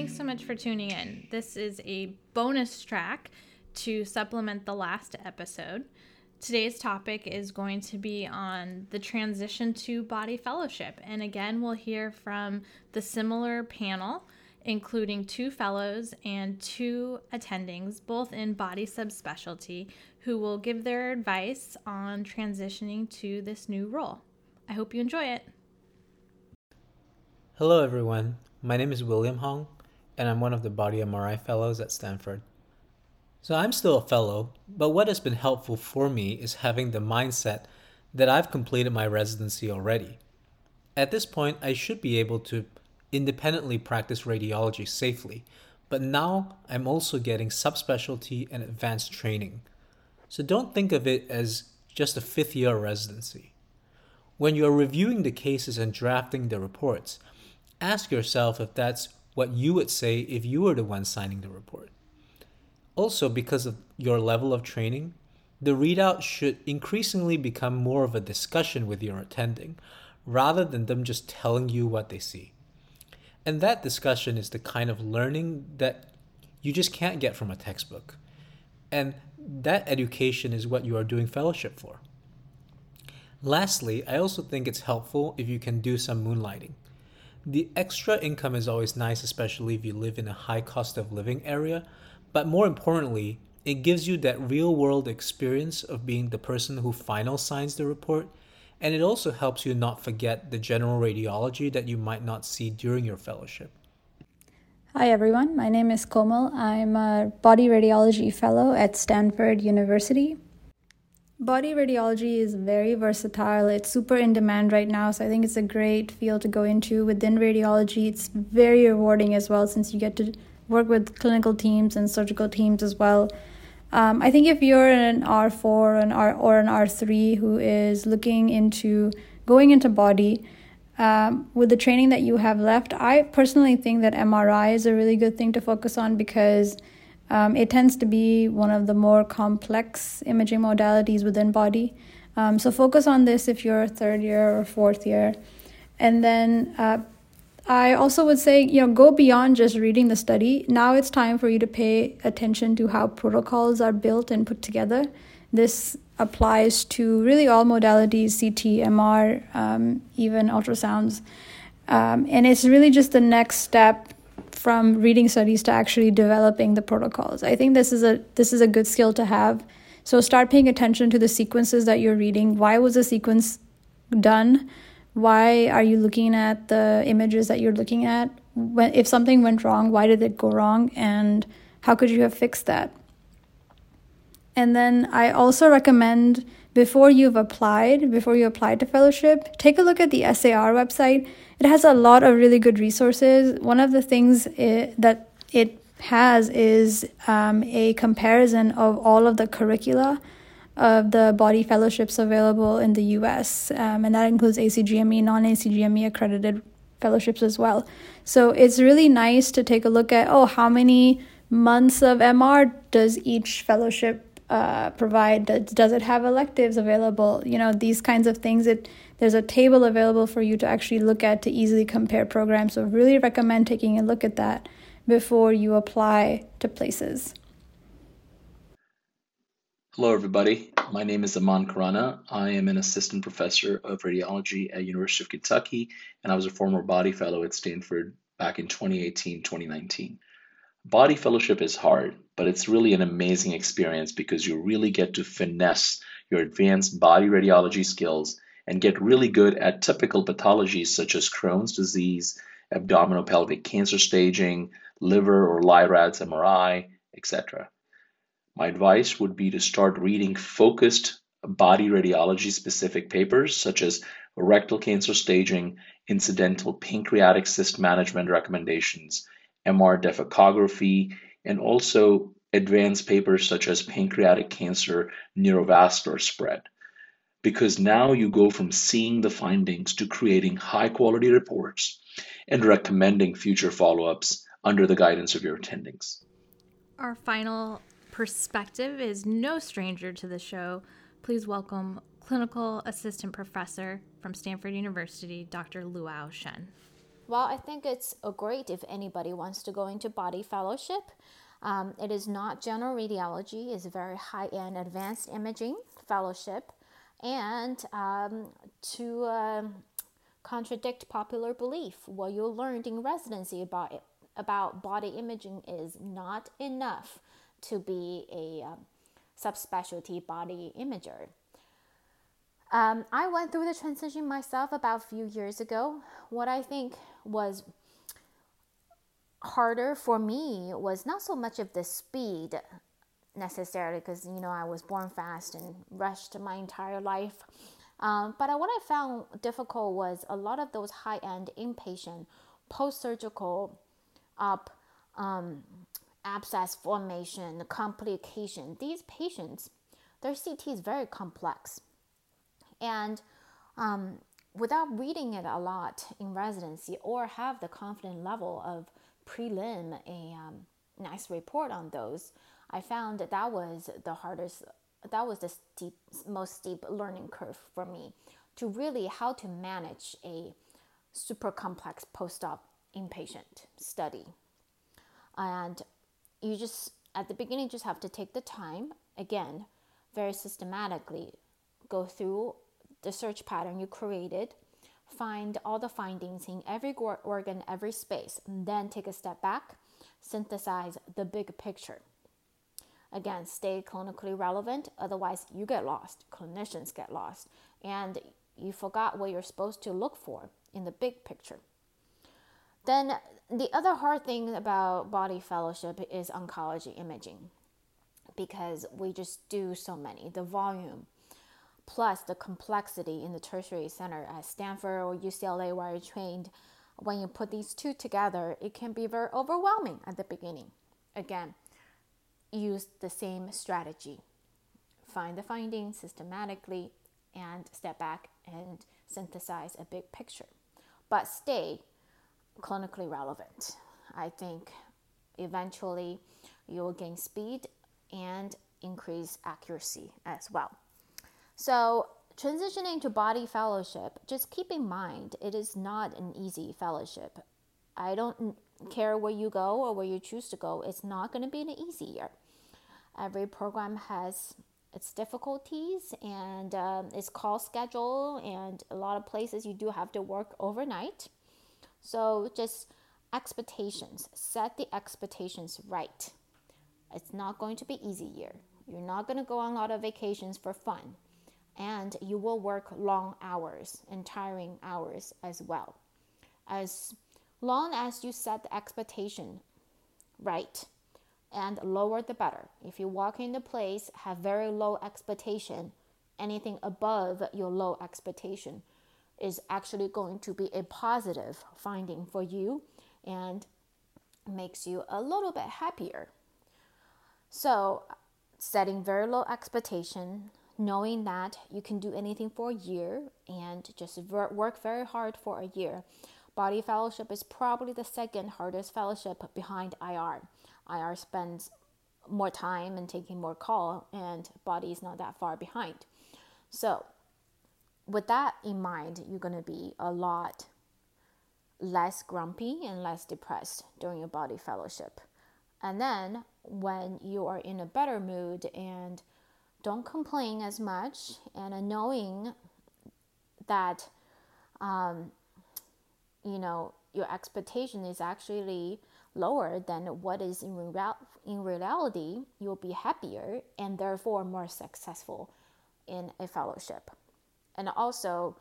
thanks so much for tuning in. This is a bonus track to supplement the last episode. Today's topic is going to be on the transition to body fellowship. And again, we'll hear from the similar panel, including two fellows and two attendings, both in body subspecialty, who will give their advice on transitioning to this new role. I hope you enjoy it. Hello, everyone. My name is William Hong, and I'm one of the Body MRI Fellows at Stanford. So I'm still a fellow, but what has been helpful for me is having the mindset that I've completed my residency already. At this point, I should be able to independently practice radiology safely, but now I'm also getting subspecialty and advanced training. So don't think of it as just a fifth year residency. When you're reviewing the cases and drafting the reports, ask yourself if that's what you would say if you were the one signing the report. Also, because of your level of training, the readout should increasingly become more of a discussion with your attending rather than them just telling you what they see. And that discussion is the kind of learning that you just can't get from a textbook. And that education is what you are doing fellowship for. Lastly, I also think it's helpful if you can do some moonlighting. The extra income is always nice, especially if you live in a high cost of living area, but more importantly, it gives you that real world experience of being the person who final signs the report, and it also helps you not forget the general radiology that you might not see during your fellowship. Hi everyone, my name is Komal. I'm a body radiology fellow at Stanford University. Body radiology is very versatile. It's super in demand right now, so I think it's a great field to go into. Within radiology, it's very rewarding as well since you get to work with clinical teams and surgical teams as well. Um, I think if you're an R4 or an, R, or an R3 who is looking into going into body, um, with the training that you have left, I personally think that MRI is a really good thing to focus on because um, it tends to be one of the more complex imaging modalities within body. Um, so focus on this if you're third year or fourth year. And then uh, I also would say, you know, go beyond just reading the study. Now it's time for you to pay attention to how protocols are built and put together. This applies to really all modalities CT, MR, um, even ultrasounds. Um, and it's really just the next step from reading studies to actually developing the protocols. I think this is a this is a good skill to have. So start paying attention to the sequences that you're reading. Why was the sequence done? Why are you looking at the images that you're looking at? When, if something went wrong, why did it go wrong? And how could you have fixed that? And then I also recommend before you've applied, before you apply to fellowship, take a look at the SAR website. It has a lot of really good resources. One of the things it, that it has is um, a comparison of all of the curricula of the body fellowships available in the US, um, and that includes ACGME, non ACGME accredited fellowships as well. So it's really nice to take a look at oh, how many months of MR does each fellowship uh, provide does it have electives available? You know these kinds of things it there's a table available for you to actually look at to easily compare programs. So really recommend taking a look at that before you apply to places. Hello everybody. My name is aman karana i am an assistant professor of radiology at university of kentucky and i was a former body fellow at stanford back in 2018 2019 Body fellowship is hard, but it's really an amazing experience because you really get to finesse your advanced body radiology skills and get really good at typical pathologies such as Crohn's disease, abdominal pelvic cancer staging, liver or LIRADS MRI, etc. My advice would be to start reading focused body radiology specific papers such as rectal cancer staging, incidental pancreatic cyst management recommendations, MR defecography, and also advanced papers such as pancreatic cancer neurovascular spread. Because now you go from seeing the findings to creating high quality reports and recommending future follow ups under the guidance of your attendings. Our final perspective is no stranger to the show. Please welcome clinical assistant professor from Stanford University, Dr. Luyao Shen. Well, I think it's great if anybody wants to go into body fellowship. Um, it is not general radiology; it's very high-end, advanced imaging fellowship, and um, to um, contradict popular belief, what you learned in residency about it, about body imaging is not enough to be a um, subspecialty body imager. Um, I went through the transition myself about a few years ago. What I think was harder for me was not so much of the speed necessarily, because you know I was born fast and rushed my entire life. Um, but what I found difficult was a lot of those high end inpatient post surgical up um, abscess formation, complication. These patients, their CT is very complex. And um, without reading it a lot in residency or have the confident level of prelim a um, nice report on those, I found that that was the hardest, that was the steep, most steep learning curve for me to really how to manage a super complex post-op inpatient study. And you just, at the beginning, just have to take the time, again, very systematically go through the search pattern you created, find all the findings in every organ, every space, and then take a step back, synthesize the big picture. Again, stay clinically relevant, otherwise, you get lost, clinicians get lost, and you forgot what you're supposed to look for in the big picture. Then, the other hard thing about body fellowship is oncology imaging because we just do so many. The volume, plus the complexity in the tertiary center at Stanford or UCLA where I trained, when you put these two together, it can be very overwhelming at the beginning. Again, use the same strategy. Find the findings systematically and step back and synthesize a big picture. But stay clinically relevant. I think eventually you will gain speed and increase accuracy as well. So, transitioning to body fellowship, just keep in mind it is not an easy fellowship. I don't care where you go or where you choose to go, it's not going to be an easy year. Every program has its difficulties and um, its call schedule, and a lot of places you do have to work overnight. So, just expectations, set the expectations right. It's not going to be easy year. You're not going to go on a lot of vacations for fun and you will work long hours and tiring hours as well. As long as you set the expectation right and lower the better. If you walk into place, have very low expectation, anything above your low expectation is actually going to be a positive finding for you and makes you a little bit happier. So, setting very low expectation, knowing that you can do anything for a year and just work very hard for a year. Body fellowship is probably the second hardest fellowship behind IR. IR spends more time and taking more call, and body is not that far behind. So, with that in mind, you're gonna be a lot less grumpy and less depressed during your body fellowship. And then when you are in a better mood and don't complain as much and knowing that um, you know your expectation is actually lower than what is in, in reality you'll be happier and therefore more successful in a fellowship. And also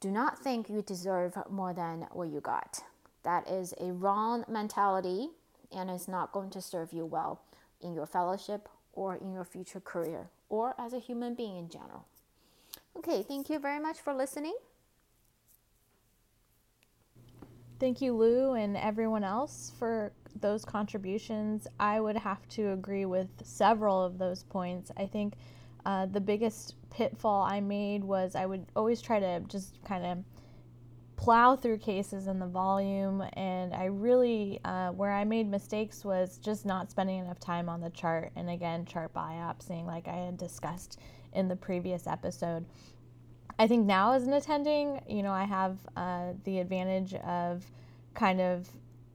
do not think you deserve more than what you got. That is a wrong mentality and is not going to serve you well in your fellowship or in your future career or as a human being in general. Okay, thank you very much for listening. Thank you, Lou, and everyone else for those contributions. I would have to agree with several of those points. I think uh, the biggest pitfall I made was I would always try to just kind of plow through cases in the volume and i really uh, where i made mistakes was just not spending enough time on the chart and again chart biopsying like i had discussed in the previous episode I think now as an attending, you know, I have uh, the advantage of kind of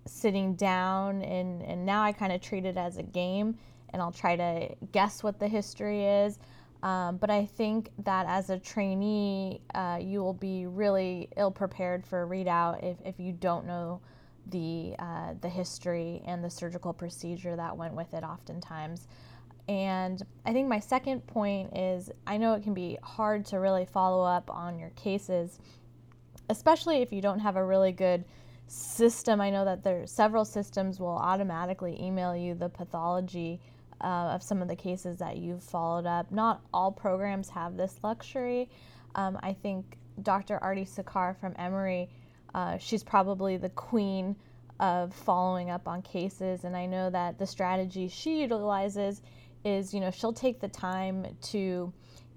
sitting down and, and now I kind of treat it as a game and I'll try to guess what the history is. Um, but I think that as a trainee, uh, you will be really ill prepared for a readout if, if you don't know the, uh, the history and the surgical procedure that went with it oftentimes. And I think my second point is I know it can be hard to really follow up on your cases, especially if you don't have a really good system. I know that there several systems will automatically email you the pathology uh, of some of the cases that you've followed up. Not all programs have this luxury. Um, I think Dr. Arti Sakar from Emory, uh, she's probably the queen of following up on cases, and I know that the strategy she utilizes is, you know, she'll take the time to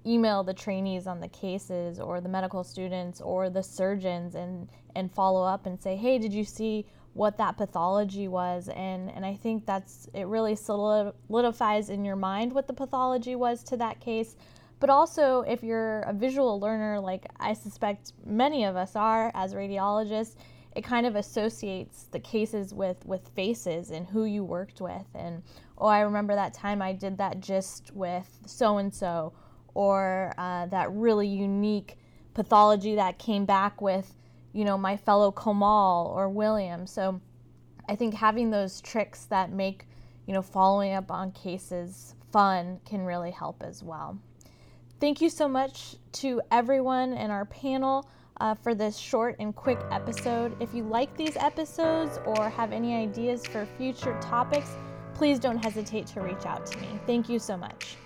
email the trainees on the cases or the medical students or the surgeons and and follow up and say, hey, did you see what that pathology was? And and I think that's it really solidifies in your mind what the pathology was to that case. But also, if you're a visual learner, like I suspect many of us are as radiologists, it kind of associates the cases with with faces and who you worked with and oh i remember that time i did that just with so and so or uh, that really unique pathology that came back with you know, my fellow Komal or William. So I think having those tricks that make, you know, following up on cases fun can really help as well. Thank you so much to everyone in our panel uh, for this short and quick episode. If you like these episodes or have any ideas for future topics, please don't hesitate to reach out to me. Thank you so much.